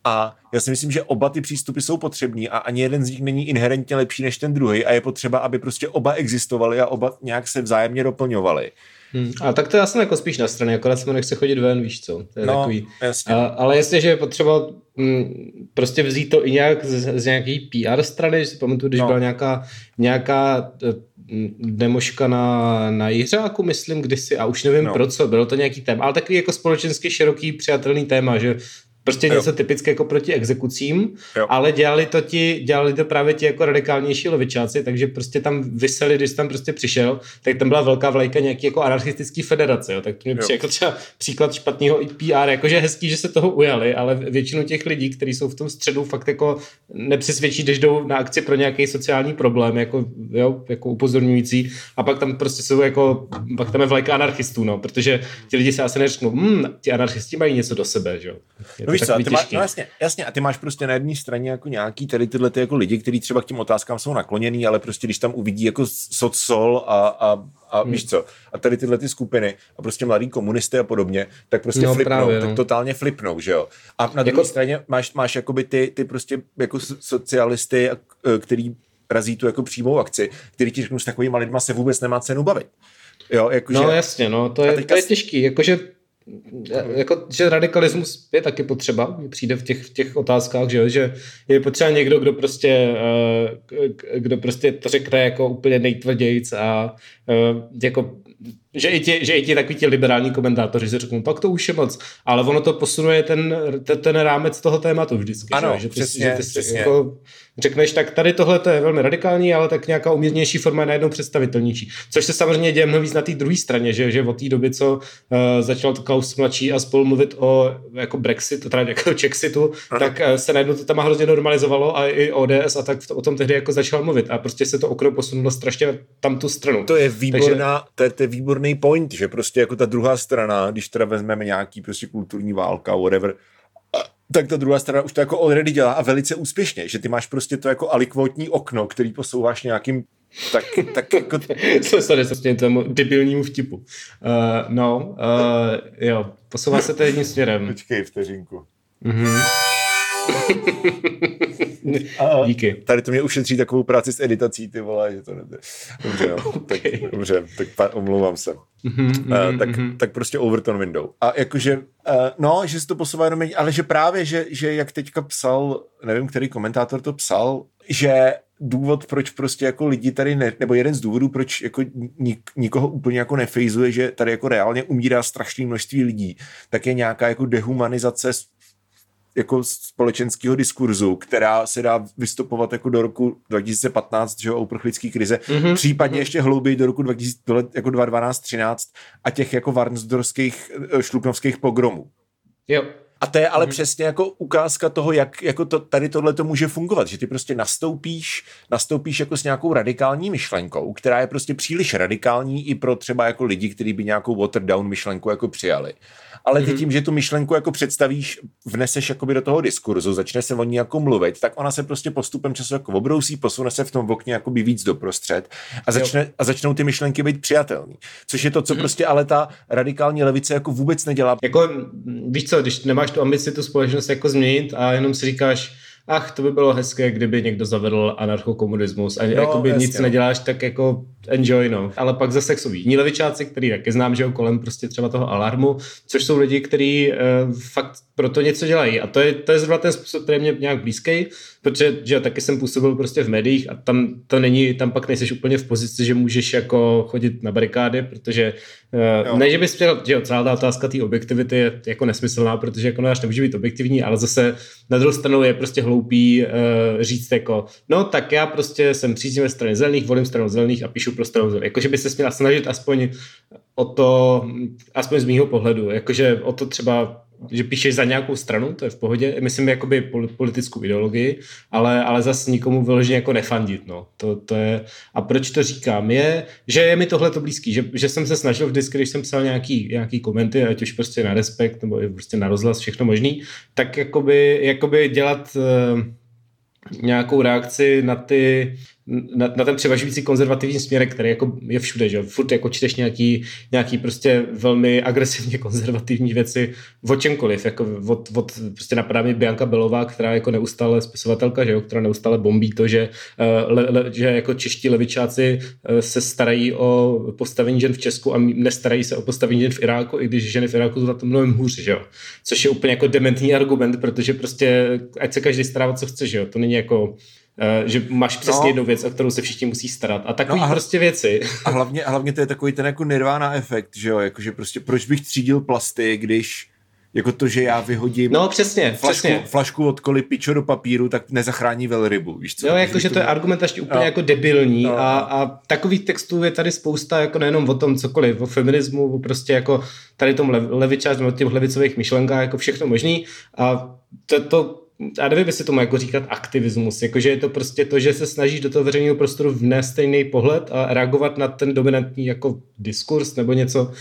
A já si myslím, že oba ty přístupy jsou potřební a ani jeden z nich není inherentně lepší než ten druhý a je potřeba, aby prostě oba existovali a oba nějak se vzájemně doplňovali. Hmm. A tak to já jsem jako spíš na straně, akorát se nechce chodit ven, víš co. To je no, takový. Jasně. A, ale jasně, že je potřeba m, mm, prostě vzít to i nějak z, z nějaký PR strany, že si pamatuju, když no. byla nějaká, nějaká eh, demoška na, na Jiřáku, myslím, kdysi, a už nevím no. pro co, bylo to nějaký téma, ale takový jako společensky široký, přijatelný téma, že Prostě něco jo. typické jako proti exekucím, jo. ale dělali to ti, dělali to právě ti jako radikálnější levičáci, takže prostě tam vyseli, když tam prostě přišel, tak tam byla velká vlajka nějaký jako anarchistický federace, jo. tak to mě přijde jako třeba příklad špatného PR, jakože hezký, že se toho ujali, ale většinu těch lidí, kteří jsou v tom středu, fakt jako nepřesvědčí, když jdou na akci pro nějaký sociální problém, jako, jo, jako upozorňující, a pak tam prostě jsou jako, pak tam je vlajka anarchistů, no, protože ti lidi se asi neřeknou, hm, ti anarchisti mají něco do sebe, že jo. No víš co, ty máš, no jasně, jasně, a ty máš prostě na jedné straně jako nějaký tady tyhle ty jako lidi, kteří třeba k těm otázkám jsou nakloněný, ale prostě když tam uvidí jako sodsol a, a, a hmm. víš co, a tady tyhle ty skupiny a prostě mladí komunisty a podobně, tak prostě no, flipnou, právě, tak no. totálně flipnou, že jo. A na druhé jako... straně máš, máš jakoby ty, ty prostě jako socialisty, e, který razí tu jako přímou akci, který ti řeknou s takovými lidma se vůbec nemá cenu bavit. Jo, jakože... No jasně, no, to je, to je těžký, jakože jako, že radikalismus je taky potřeba, přijde v těch, v těch otázkách, že, že je potřeba někdo, kdo prostě, eh, kdo prostě to řekne jako úplně nejtvrdějíc a eh, jako že i ti, že i ti takový ti liberální komentátoři si řeknou, tak to už je moc, ale ono to posunuje ten, ten, ten rámec toho tématu vždycky. Ano, že, že ty, přesně, že ty přesně. Jako řekneš, tak tady tohle je velmi radikální, ale tak nějaká umírnější forma je najednou představitelnější. Což se samozřejmě děje mnoho víc na té druhé straně, že, že od té doby, co uh, začal Klaus mladší a spolu mluvit o jako Brexit, teda jako Chexitu, Aha. tak uh, se najednou to tam hrozně normalizovalo a i ODS a tak o tom tehdy jako začal mluvit a prostě se to okno posunulo strašně tam tu stranu. To je výborná, Takže, to, je, to je výborný point, že prostě jako ta druhá strana, když teda vezmeme nějaký prostě kulturní válka, whatever, tak ta druhá strana už to jako already dělá a velice úspěšně, že ty máš prostě to jako alikvotní okno, který posouváš nějakým tak, tak jako... Co se vlastně tomu debilnímu vtipu. Uh, no, uh, jo, posouvá se to jedním směrem. Počkej vteřinku. Díky. Tady to mě ušetří takovou práci s editací, ty vole, že to nebude. Dobře, no. okay. tak, dobře, tak pa, omlouvám se. Mm-hmm, uh, tak, mm-hmm. tak prostě Overton window. A jakože, uh, no, že se to posouvá jenom, ale že právě, že, že jak teďka psal, nevím, který komentátor to psal, že důvod, proč prostě jako lidi tady, ne, nebo jeden z důvodů, proč jako nik, nikoho úplně jako nefejzuje, že tady jako reálně umírá strašné množství lidí, tak je nějaká jako dehumanizace jako společenského diskurzu, která se dá vystupovat jako do roku 2015, že o uprchlický krize, mm-hmm. případně mm-hmm. ještě hlouběji do roku 2000, jako 2012-13 a těch jako varnsdorských eh, šlupnovských pogromů. Jo. A to je ale mm. přesně jako ukázka toho, jak jako to, tady tohle to může fungovat, že ty prostě nastoupíš, nastoupíš jako s nějakou radikální myšlenkou, která je prostě příliš radikální i pro třeba jako lidi, kteří by nějakou watered down myšlenku jako přijali ale ty mhm. tím, že tu myšlenku jako představíš, vneseš jakoby do toho diskurzu, začne se o ní jako mluvit, tak ona se prostě postupem času jako obrousí, posune se v tom okně jakoby víc doprostřed a, začne, a začnou ty myšlenky být přijatelné. Což je to, co mm-hmm. prostě ale ta radikální levice jako vůbec nedělá. Jako víš co, když nemáš tu ambici tu společnost jako změnit a jenom si říkáš, ach, to by bylo hezké, kdyby někdo zavedl anarchokomunismus a no, jakoby jasně, nic no. neděláš, tak jako enjoy, no. Ale pak zase jsou jiní levičáci, který taky znám, že jo, kolem prostě třeba toho alarmu, což jsou lidi, kteří uh, fakt pro to něco dělají. A to je, to je zrovna ten způsob, který mě nějak blízký, protože že jo, taky jsem působil prostě v médiích a tam to není, tam pak nejseš úplně v pozici, že můžeš jako chodit na barikády, protože uh, ne, že bys chtěl, že jo, celá ta otázka té objektivity je jako nesmyslná, protože jako náš nemůže být objektivní, ale zase na druhou stranu je prostě hloupý uh, říct jako, no tak já prostě jsem příznivý strany zelených, volím stranu zelených a píšu pro stranu zelených. Jakože by se měla snažit aspoň o to, aspoň z mýho pohledu, jakože o to třeba že píšeš za nějakou stranu, to je v pohodě, myslím jakoby politickou ideologii, ale, ale zase nikomu vyloženě jako nefandit, no. To, to je, a proč to říkám, je, že je mi tohle to blízký, že, že jsem se snažil vždycky, když jsem psal nějaký, nějaký komenty, ať už prostě na respekt, nebo prostě na rozhlas, všechno možný, tak jakoby, jakoby dělat uh, nějakou reakci na ty, na, na ten převažující konzervativní směr, který jako je všude, že furt jako čteš nějaký, nějaký prostě velmi agresivně konzervativní věci o čemkoliv, jako od, od prostě napadá mi Bianca Belová, která jako neustále spisovatelka, že jo, která neustále bombí to, že, eh, le, le, že jako čeští levičáci eh, se starají o postavení žen v Česku a nestarají se o postavení žen v Iráku, i když ženy v Iráku jsou na tom mnohem hůř, že jo. Což je úplně jako dementní argument, protože prostě ať se každý stará, co chce, že jo. To není jako že máš přesně no. jednu věc, o kterou se všichni musí starat. A takový no a prostě věci. A hlavně, a hlavně to je takový ten jako nirvana efekt, že jo, jakože prostě proč bych třídil plasty, když jako to, že já vyhodím no, přesně, flašku, přesně. flašku od koli pičo do papíru, tak nezachrání velrybu, víš co? Jo, jakože to je argument ještě úplně no. jako debilní no. a, a takových textů je tady spousta, jako nejenom o tom cokoliv, o feminismu, o prostě jako tady tom levičář, o těch levicových myšlenkách, jako všechno možný a to, to já nevím, jestli tomu jako říkat aktivismus, jakože je to prostě to, že se snažíš do toho veřejného prostoru vnést stejný pohled a reagovat na ten dominantní jako diskurs nebo něco,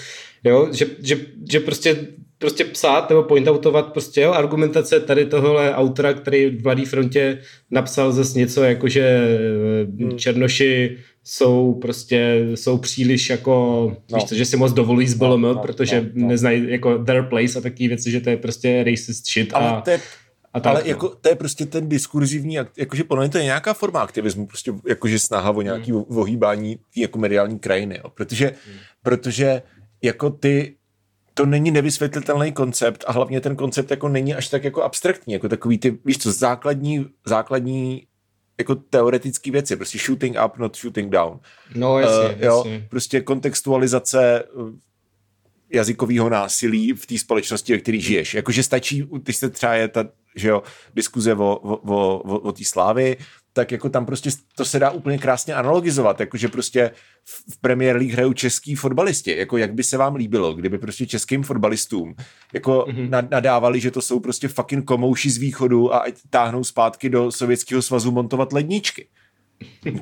jo, že, že, že prostě prostě psát nebo pointoutovat prostě jo, argumentace tady tohohle autora, který v Mladé frontě napsal zase něco jako, že hmm. černoši jsou prostě, jsou příliš jako, no. víš co, že si moc dovolují BLM, no, no, protože no, no. neznají jako their place a takové věci, že to je prostě racist shit. Ale a, to je a tak, ale no. jako, to je prostě ten diskurzivní, jakože podle mě to je nějaká forma aktivismu, prostě jakože snaha o nějaký hmm. ohýbání jako mediální krajiny, jo. Protože, hmm. protože jako ty, to není nevysvětlitelný koncept a hlavně ten koncept jako není až tak jako abstraktní, jako takový ty, víš co, základní, základní jako teoretické věci, prostě shooting up, not shooting down. No jasně, uh, jo, jasně. Prostě kontextualizace jazykového násilí v té společnosti, ve které žiješ. Jakože stačí, když se třeba je ta že jo, diskuze o, o, o, o, té slávy, tak jako tam prostě to se dá úplně krásně analogizovat, jakože prostě v Premier League hrajou český fotbalisti, jako jak by se vám líbilo, kdyby prostě českým fotbalistům jako mm-hmm. nadávali, že to jsou prostě fucking komouši z východu a ať táhnou zpátky do Sovětského svazu montovat ledničky.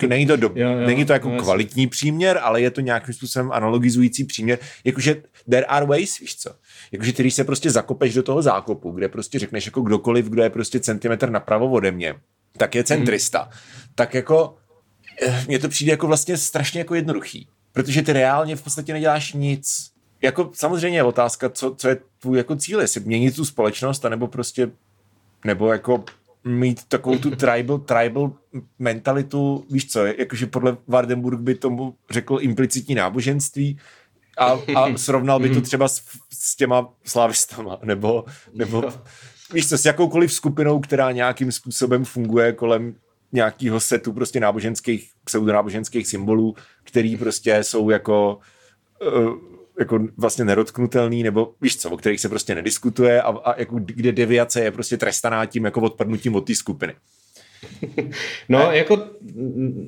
Není to, do, jo, jo, není to jako jo, kvalitní příměr, ale je to nějakým způsobem analogizující příměr. Jakože there are ways, víš co? Jakože ty, když se prostě zakopeš do toho zákopu, kde prostě řekneš jako kdokoliv, kdo je prostě centimetr napravo ode mě, tak je centrista. Mm. Tak jako eh, mně to přijde jako vlastně strašně jako jednoduchý. Protože ty reálně v podstatě neděláš nic. Jako samozřejmě je otázka, co, co je tvůj jako cíl, jestli měnit tu společnost, anebo prostě nebo jako mít takovou tu tribal, tribal mentalitu, víš co, jakože podle Wardenburg by tomu řekl implicitní náboženství a, a srovnal by to mhm. třeba s, s těma slávistama, nebo, nebo víš co, s jakoukoliv skupinou, která nějakým způsobem funguje kolem nějakého setu prostě náboženských, pseudonáboženských symbolů, který prostě jsou jako uh, jako vlastně nedotknutelný, nebo víš co, o kterých se prostě nediskutuje a, a jako kde deviace je prostě trestaná tím jako odpadnutím od té skupiny. No, a... jako,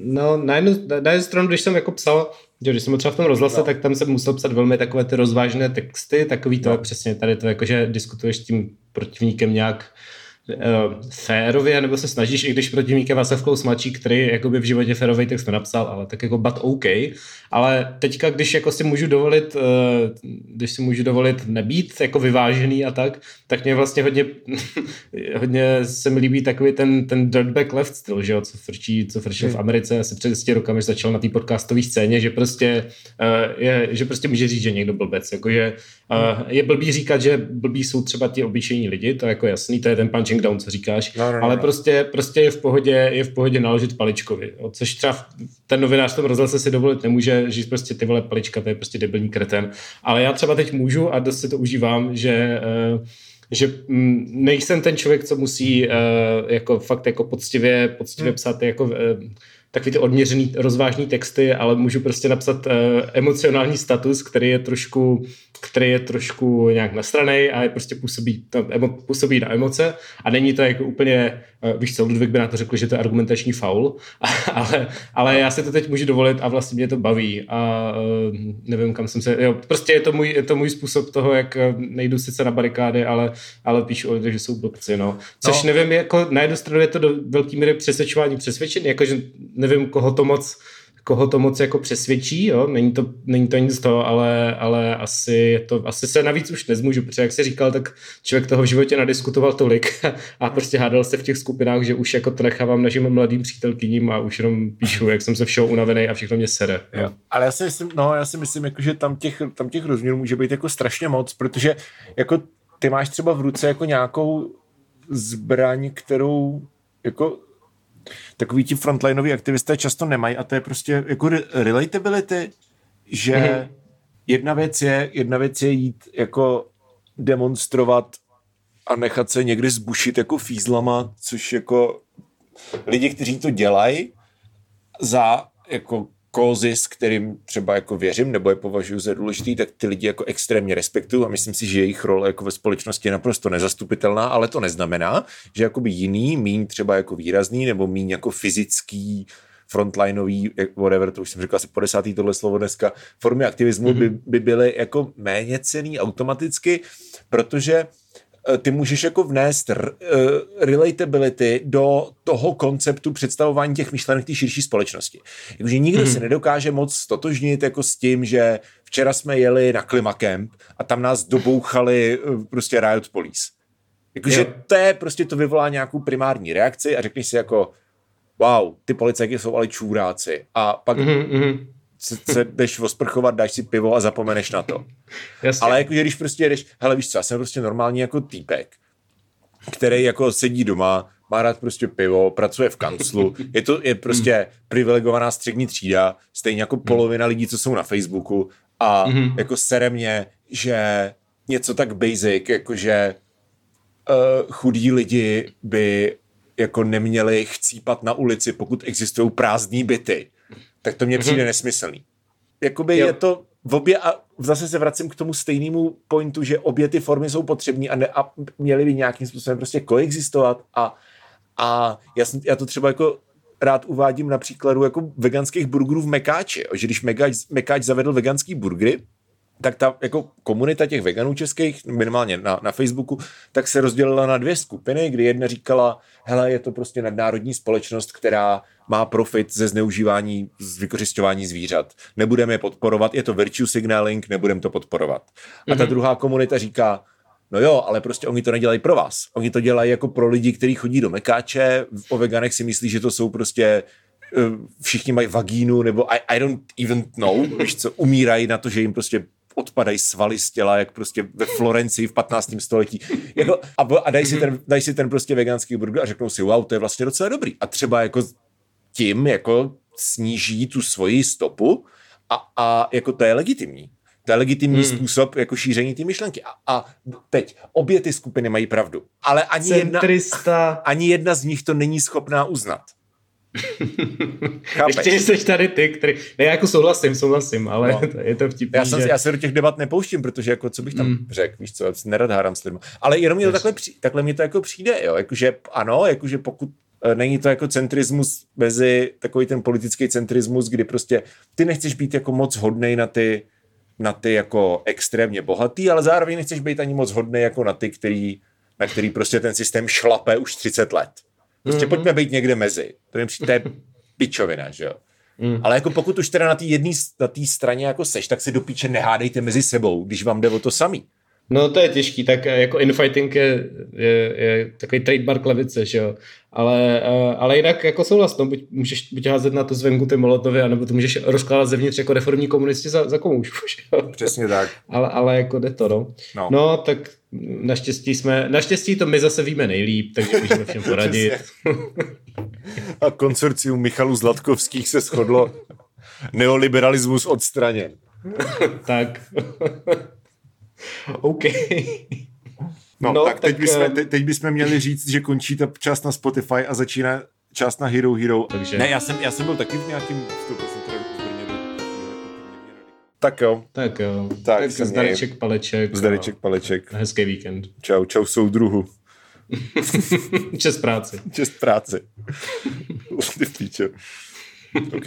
no, na jednu, na jednu stranu, když jsem jako psal, že když jsem třeba v tom rozhlase, no. tak tam jsem musel psat velmi takové ty rozvážné texty, takový to no. přesně tady to, jako, že diskutuješ s tím protivníkem nějak uh, férově, nebo se snažíš, i když protivník je Václav Klaus mladší, který jakoby v životě férový text nenapsal, ale tak jako but OK. Ale teďka, když jako si můžu dovolit, uh, když si můžu dovolit nebýt jako vyvážený a tak, tak mě vlastně hodně, hodně se mi líbí takový ten, ten dirtback left styl, že jo, co frčí, co frčil v hmm. Americe asi před 10 rokami začal na té podcastové scéně, že prostě, uh, je, že prostě může říct, že někdo blbec, jakože je blbý říkat, že blbí jsou třeba ti obyčejní lidi, to je jako jasný, to je ten punching down, co říkáš, no, no, no, ale no. prostě, prostě je v pohodě, je v pohodě naložit paličkovi, jo, což třeba ten novinář v tom rozhlase si dovolit nemůže, že prostě ty vole palička, to je prostě debilní kreten, ale já třeba teď můžu a dost si to užívám, že uh, že mm, nejsem ten člověk, co musí uh, jako fakt jako poctivě, poctivě hmm. psat jako uh, takový ty odměřený rozvážný texty, ale můžu prostě napsat uh, emocionální status, který je trošku který je trošku nějak nastranej a je prostě působí, to, emo, působí na emoce a není to jako úplně, uh, víš co, Ludvík by na to řekl, že to je argumentační faul, ale, ale já si to teď můžu dovolit a vlastně mě to baví a uh, nevím, kam jsem se, jo, prostě je to můj, je to můj způsob toho, jak nejdu sice na barikády, ale, ale píšu o lidech, že jsou blbci, no. Což no. nevím, jako na jednu stranu je to do velké míry přesvědčování přesvědčení, jakože nevím, koho to moc koho to moc jako přesvědčí, jo? Není, to, není to nic z toho, ale, ale asi, je to, asi se navíc už nezmůžu, protože jak jsi říkal, tak člověk toho v životě nadiskutoval tolik a prostě hádal se v těch skupinách, že už jako to nechávám našim mladým přítelkyním a už jenom píšu, jak jsem se všeho unavený a všechno mě sere. Jo? Jo. Ale já si myslím, no, já si myslím, jako, že tam těch, tam těch rozměrů může být jako strašně moc, protože jako ty máš třeba v ruce jako nějakou zbraň, kterou jako takový ti frontlineoví aktivisté často nemají a to je prostě jako relatability, že mm-hmm. jedna věc je, jedna věc je jít jako demonstrovat a nechat se někdy zbušit jako fízlama, což jako lidi, kteří to dělají za jako kózy, s kterým třeba jako věřím nebo je považuji za důležitý, tak ty lidi jako extrémně respektuju a myslím si, že jejich role jako ve společnosti je naprosto nezastupitelná, ale to neznamená, že jakoby jiný, míň třeba jako výrazný nebo míň jako fyzický frontlineový, whatever, to už jsem říkal asi po desátý tohle slovo dneska, formy aktivismu mm-hmm. by, by byly jako méně cený automaticky, protože Eh, ty můžeš jako vnést r, uh, relatability do toho konceptu představování těch myšlenek té širší společnosti. Jakože nikdo hmm. se nedokáže moc stotožnit jako s tím, že včera jsme jeli na Klimakemp a tam nás dobouchali uh, prostě riot police. Jakože to je prostě to vyvolá nějakou primární reakci a řekneš si jako wow, ty policajky jsou ale čůráci. A pak mm-hmm se, se jdeš osprchovat, dáš si pivo a zapomeneš na to. Jasně. Ale jako, když prostě jdeš, hele víš co, já jsem prostě normální jako týpek, který jako sedí doma, má rád prostě pivo, pracuje v kanclu, je to je prostě mm. privilegovaná střední třída, stejně jako mm. polovina lidí, co jsou na Facebooku a mm. jako sere mě, že něco tak basic, jakože uh, chudí lidi by jako neměli chcípat na ulici, pokud existují prázdné byty tak to mně přijde mm-hmm. nesmyslný. Jakoby jo. je to v obě, a zase se vracím k tomu stejnému pointu, že obě ty formy jsou potřební a, ne, a měly by nějakým způsobem prostě koexistovat a, a já, jsem, já to třeba jako rád uvádím na příkladu jako veganských burgerů v Mekáči, že když Mekáč, Mekáč zavedl veganský burgery, tak ta jako komunita těch veganů českých, minimálně na, na Facebooku, tak se rozdělila na dvě skupiny, kdy jedna říkala, hele, je to prostě nadnárodní společnost, která má profit ze zneužívání, z vykořišťování zvířat. Nebudeme je podporovat, je to virtue signaling, nebudeme to podporovat. A ta mhm. druhá komunita říká, no jo, ale prostě oni to nedělají pro vás. Oni to dělají jako pro lidi, kteří chodí do mekáče, o veganech si myslí, že to jsou prostě eh, všichni mají vagínu, nebo I, I don't even know, víš co, umírají na to, že jim prostě odpadají svaly z těla, jak prostě ve Florencii v 15. století. Jako, a, a dají, si ten, dají si ten prostě veganský burger a řeknou si, wow, to je vlastně docela dobrý. A třeba jako tím jako sníží tu svoji stopu a, a jako to je legitimní. To je legitimní hmm. způsob jako šíření té myšlenky. A, a teď obě ty skupiny mají pravdu. Ale ani jedna, ani jedna z nich to není schopná uznat. Ještě jsi tady ty, který... Ne, já jako souhlasím, souhlasím, ale no. je to vtipný, já, jsem, že... já se do těch debat nepouštím, protože jako co bych tam mm. řekl, víš co, nerad hádám s lidmi. Ale jenom mě to takhle, při, takhle mě to jako přijde, jo, jakože ano, jakože pokud není to jako centrismus mezi takový ten politický centrismus, kdy prostě ty nechceš být jako moc hodnej na ty na ty jako extrémně bohatý, ale zároveň nechceš být ani moc hodný jako na ty, který, na který prostě ten systém šlape už 30 let. Prostě mm-hmm. pojďme být někde mezi. To je, to je pičovina, že jo. Mm. Ale jako pokud už teda na té jedné na straně jako seš, tak si do píče nehádejte mezi sebou, když vám jde o to samý. No to je těžký, tak eh, jako infighting je, je, je takový trademark levice, že jo. Ale, eh, ale jinak jako souhlas, no, buď, můžeš buď házet na to zvenku ty molotovy, anebo to můžeš rozkládat zevnitř jako reformní komunisti za, za komoušku, Přesně tak. Ale, ale jako jde to, no. no. No, tak naštěstí jsme, naštěstí to my zase víme nejlíp, takže můžeme všem poradit. A konsorcium Michalu Zlatkovských se shodlo neoliberalismus odstraněn. tak. OK. No, no tak, tak teď, bychom, te, teď bychom měli říct, že končí ta část na Spotify a začíná část na Hero Hero. Takže... Ne, já jsem, já jsem byl taky v nějakým vstupu, jsem teda tak jo. Tak jo. Tak, tak zdareček paleček. Zdareček paleček. Hezký víkend. Čau, čau soudruhu. Čest práci. Čest práci. Ty píčo. OK.